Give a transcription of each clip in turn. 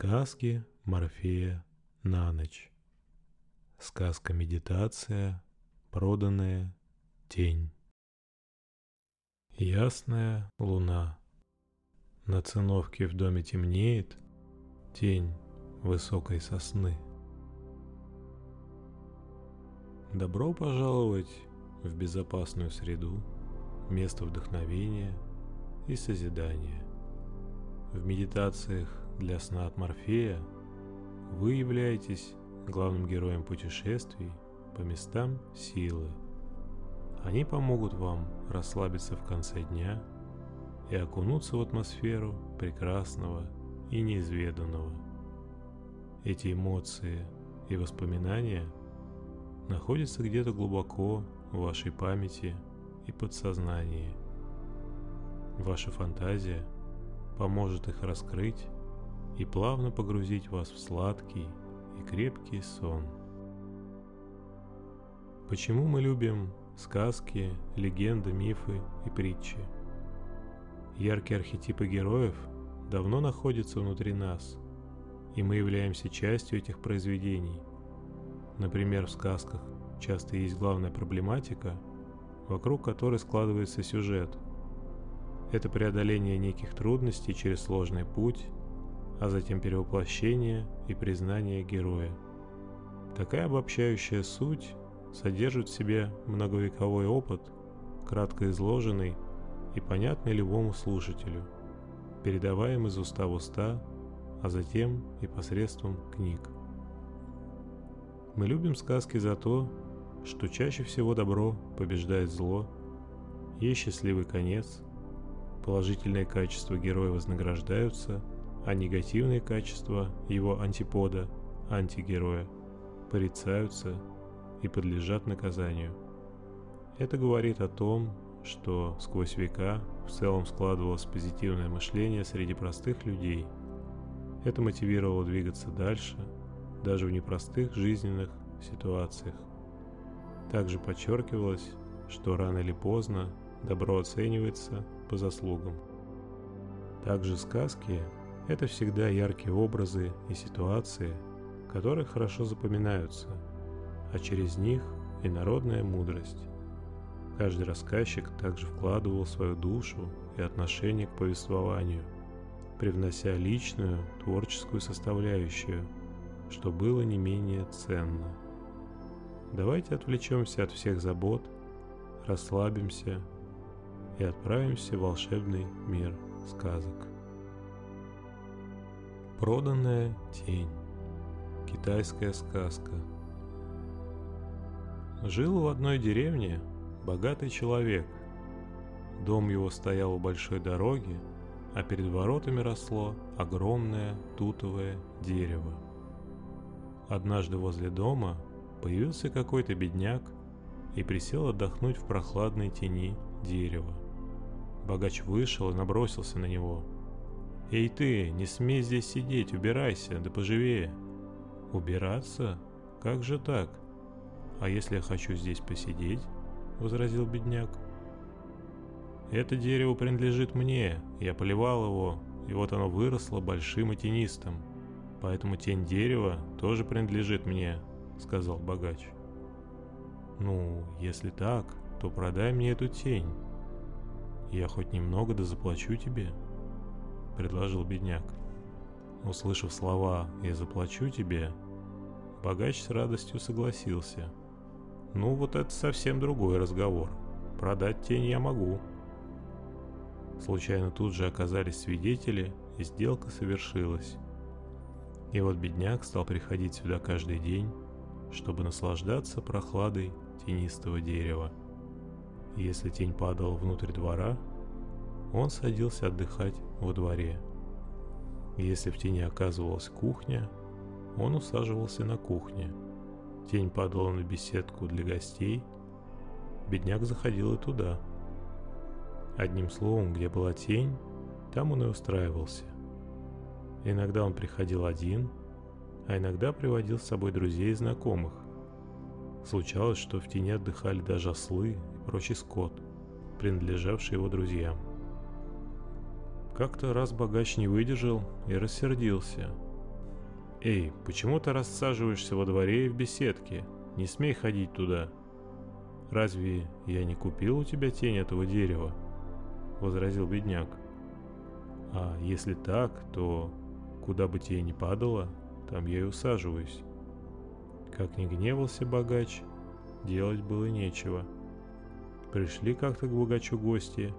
Сказки Морфея на ночь. Сказка-медитация, проданная тень. Ясная луна. На циновке в доме темнеет тень высокой сосны. Добро пожаловать в безопасную среду, место вдохновения и созидания. В медитациях для сна от Морфея вы являетесь главным героем путешествий по местам силы. Они помогут вам расслабиться в конце дня и окунуться в атмосферу прекрасного и неизведанного. Эти эмоции и воспоминания находятся где-то глубоко в вашей памяти и подсознании. Ваша фантазия поможет их раскрыть и плавно погрузить вас в сладкий и крепкий сон. Почему мы любим сказки, легенды, мифы и притчи? Яркие архетипы героев давно находятся внутри нас, и мы являемся частью этих произведений. Например, в сказках часто есть главная проблематика, вокруг которой складывается сюжет. Это преодоление неких трудностей через сложный путь а затем перевоплощение и признание героя. Такая обобщающая суть содержит в себе многовековой опыт, кратко изложенный и понятный любому слушателю, передаваем из уста в уста, а затем и посредством книг. Мы любим сказки за то, что чаще всего добро побеждает зло, есть счастливый конец, положительные качества героя вознаграждаются – а негативные качества его антипода, антигероя, порицаются и подлежат наказанию. Это говорит о том, что сквозь века в целом складывалось позитивное мышление среди простых людей. Это мотивировало двигаться дальше, даже в непростых жизненных ситуациях. Также подчеркивалось, что рано или поздно добро оценивается по заслугам. Также сказки это всегда яркие образы и ситуации, которые хорошо запоминаются, а через них и народная мудрость. Каждый рассказчик также вкладывал свою душу и отношение к повествованию, привнося личную творческую составляющую, что было не менее ценно. Давайте отвлечемся от всех забот, расслабимся и отправимся в волшебный мир сказок. Проданная тень. Китайская сказка. Жил в одной деревне богатый человек. Дом его стоял у большой дороги, а перед воротами росло огромное тутовое дерево. Однажды возле дома появился какой-то бедняк и присел отдохнуть в прохладной тени дерева. Богач вышел и набросился на него – «Эй ты, не смей здесь сидеть, убирайся, да поживее!» «Убираться? Как же так? А если я хочу здесь посидеть?» — возразил бедняк. «Это дерево принадлежит мне, я поливал его, и вот оно выросло большим и тенистым, поэтому тень дерева тоже принадлежит мне», — сказал богач. «Ну, если так, то продай мне эту тень. Я хоть немного да заплачу тебе», — предложил бедняк. Услышав слова «я заплачу тебе», богач с радостью согласился. «Ну вот это совсем другой разговор. Продать тень я могу». Случайно тут же оказались свидетели, и сделка совершилась. И вот бедняк стал приходить сюда каждый день, чтобы наслаждаться прохладой тенистого дерева. Если тень падала внутрь двора, он садился отдыхать во дворе. Если в тени оказывалась кухня, он усаживался на кухне. Тень падала на беседку для гостей, бедняк заходил и туда. Одним словом, где была тень, там он и устраивался. Иногда он приходил один, а иногда приводил с собой друзей и знакомых. Случалось, что в тени отдыхали даже ослы и прочий скот, принадлежавший его друзьям. Как-то раз богач не выдержал и рассердился. «Эй, почему ты рассаживаешься во дворе и в беседке? Не смей ходить туда!» «Разве я не купил у тебя тень этого дерева?» — возразил бедняк. «А если так, то куда бы тебе ни падало, там я и усаживаюсь». Как ни гневался богач, делать было нечего. Пришли как-то к богачу гости,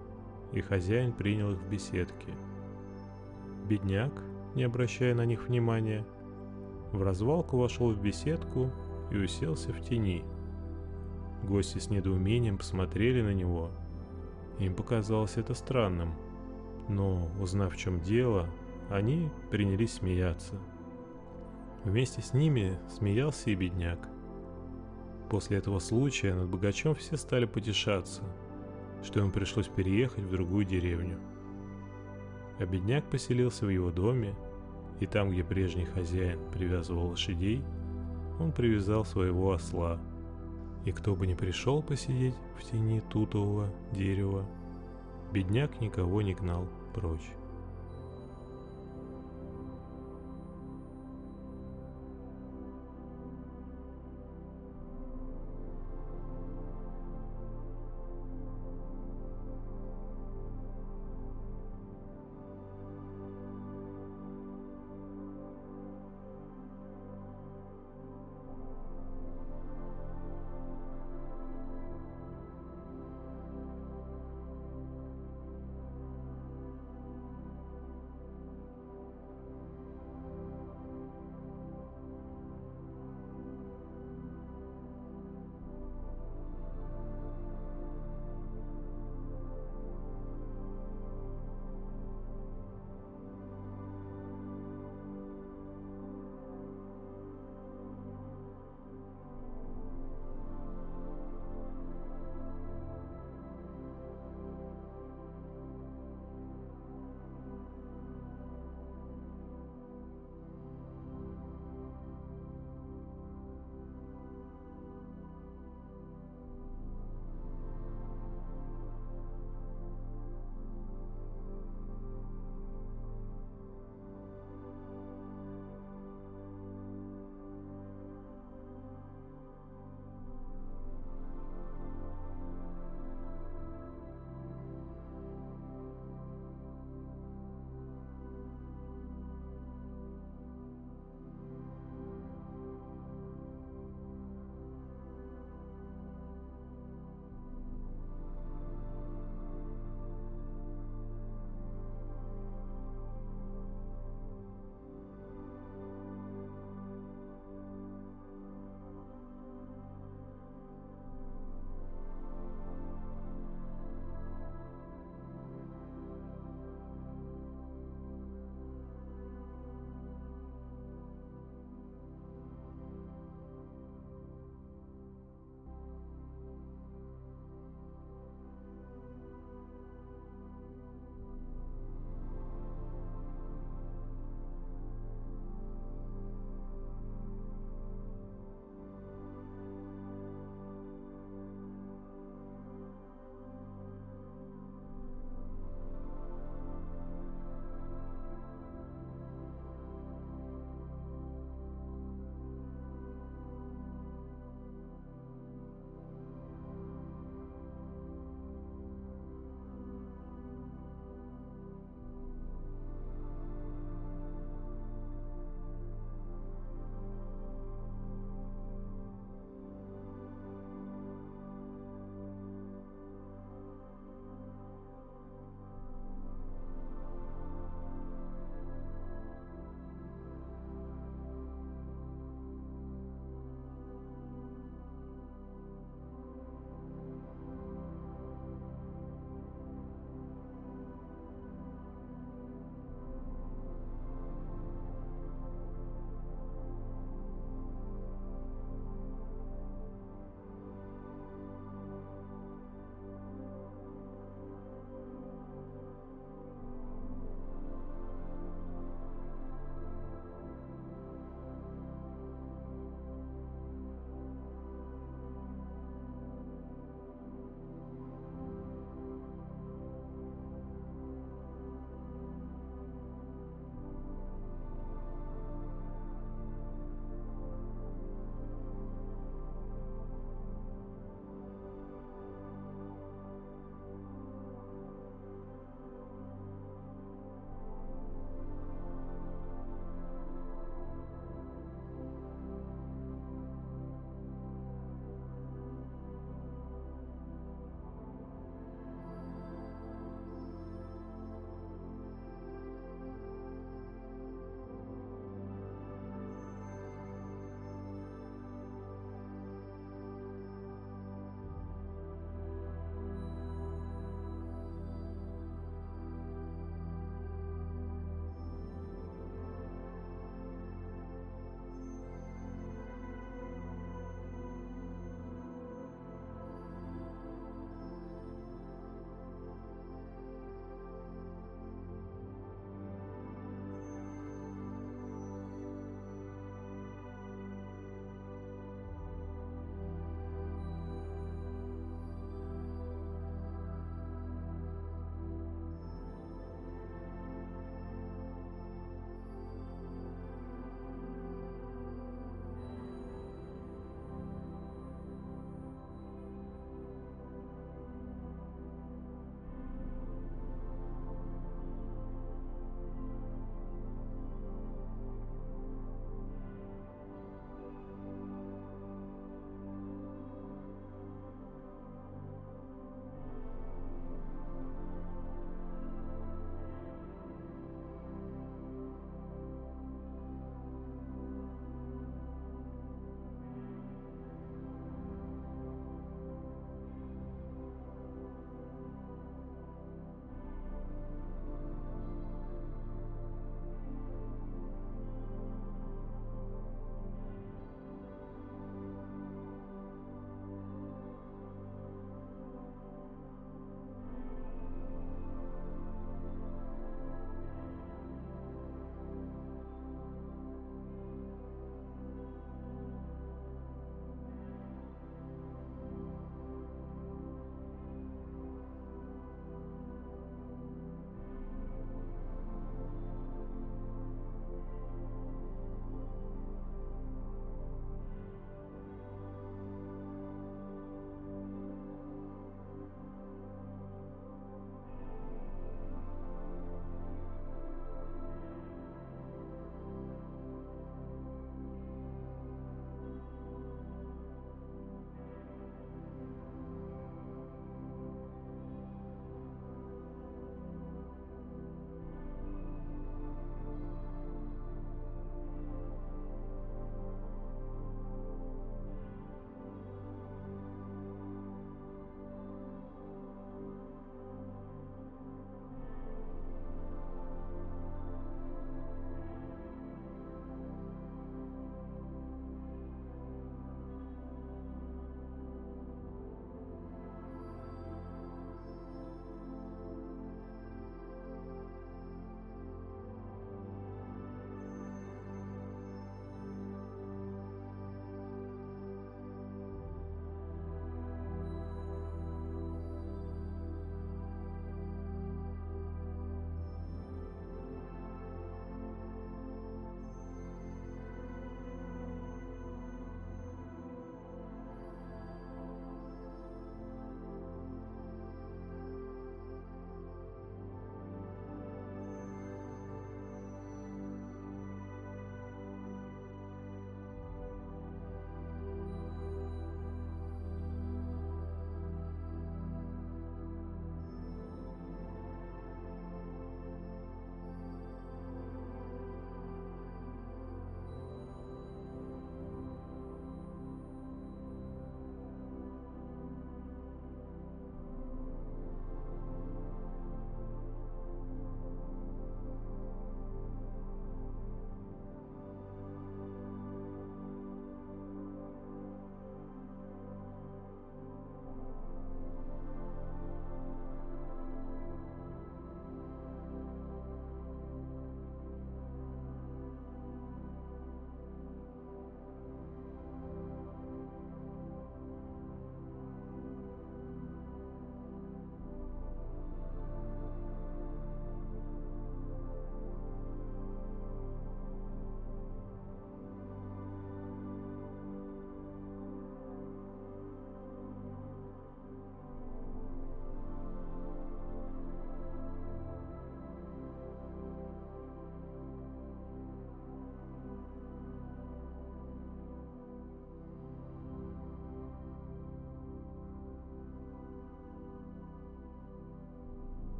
и хозяин принял их в беседке. Бедняк, не обращая на них внимания, в развалку вошел в беседку и уселся в тени. Гости с недоумением посмотрели на него. Им показалось это странным, но, узнав в чем дело, они принялись смеяться. Вместе с ними смеялся и бедняк. После этого случая над богачом все стали потешаться, что ему пришлось переехать в другую деревню. А бедняк поселился в его доме и там, где прежний хозяин привязывал лошадей, он привязал своего осла. И кто бы ни пришел посидеть в тени тутового дерева, бедняк никого не гнал прочь.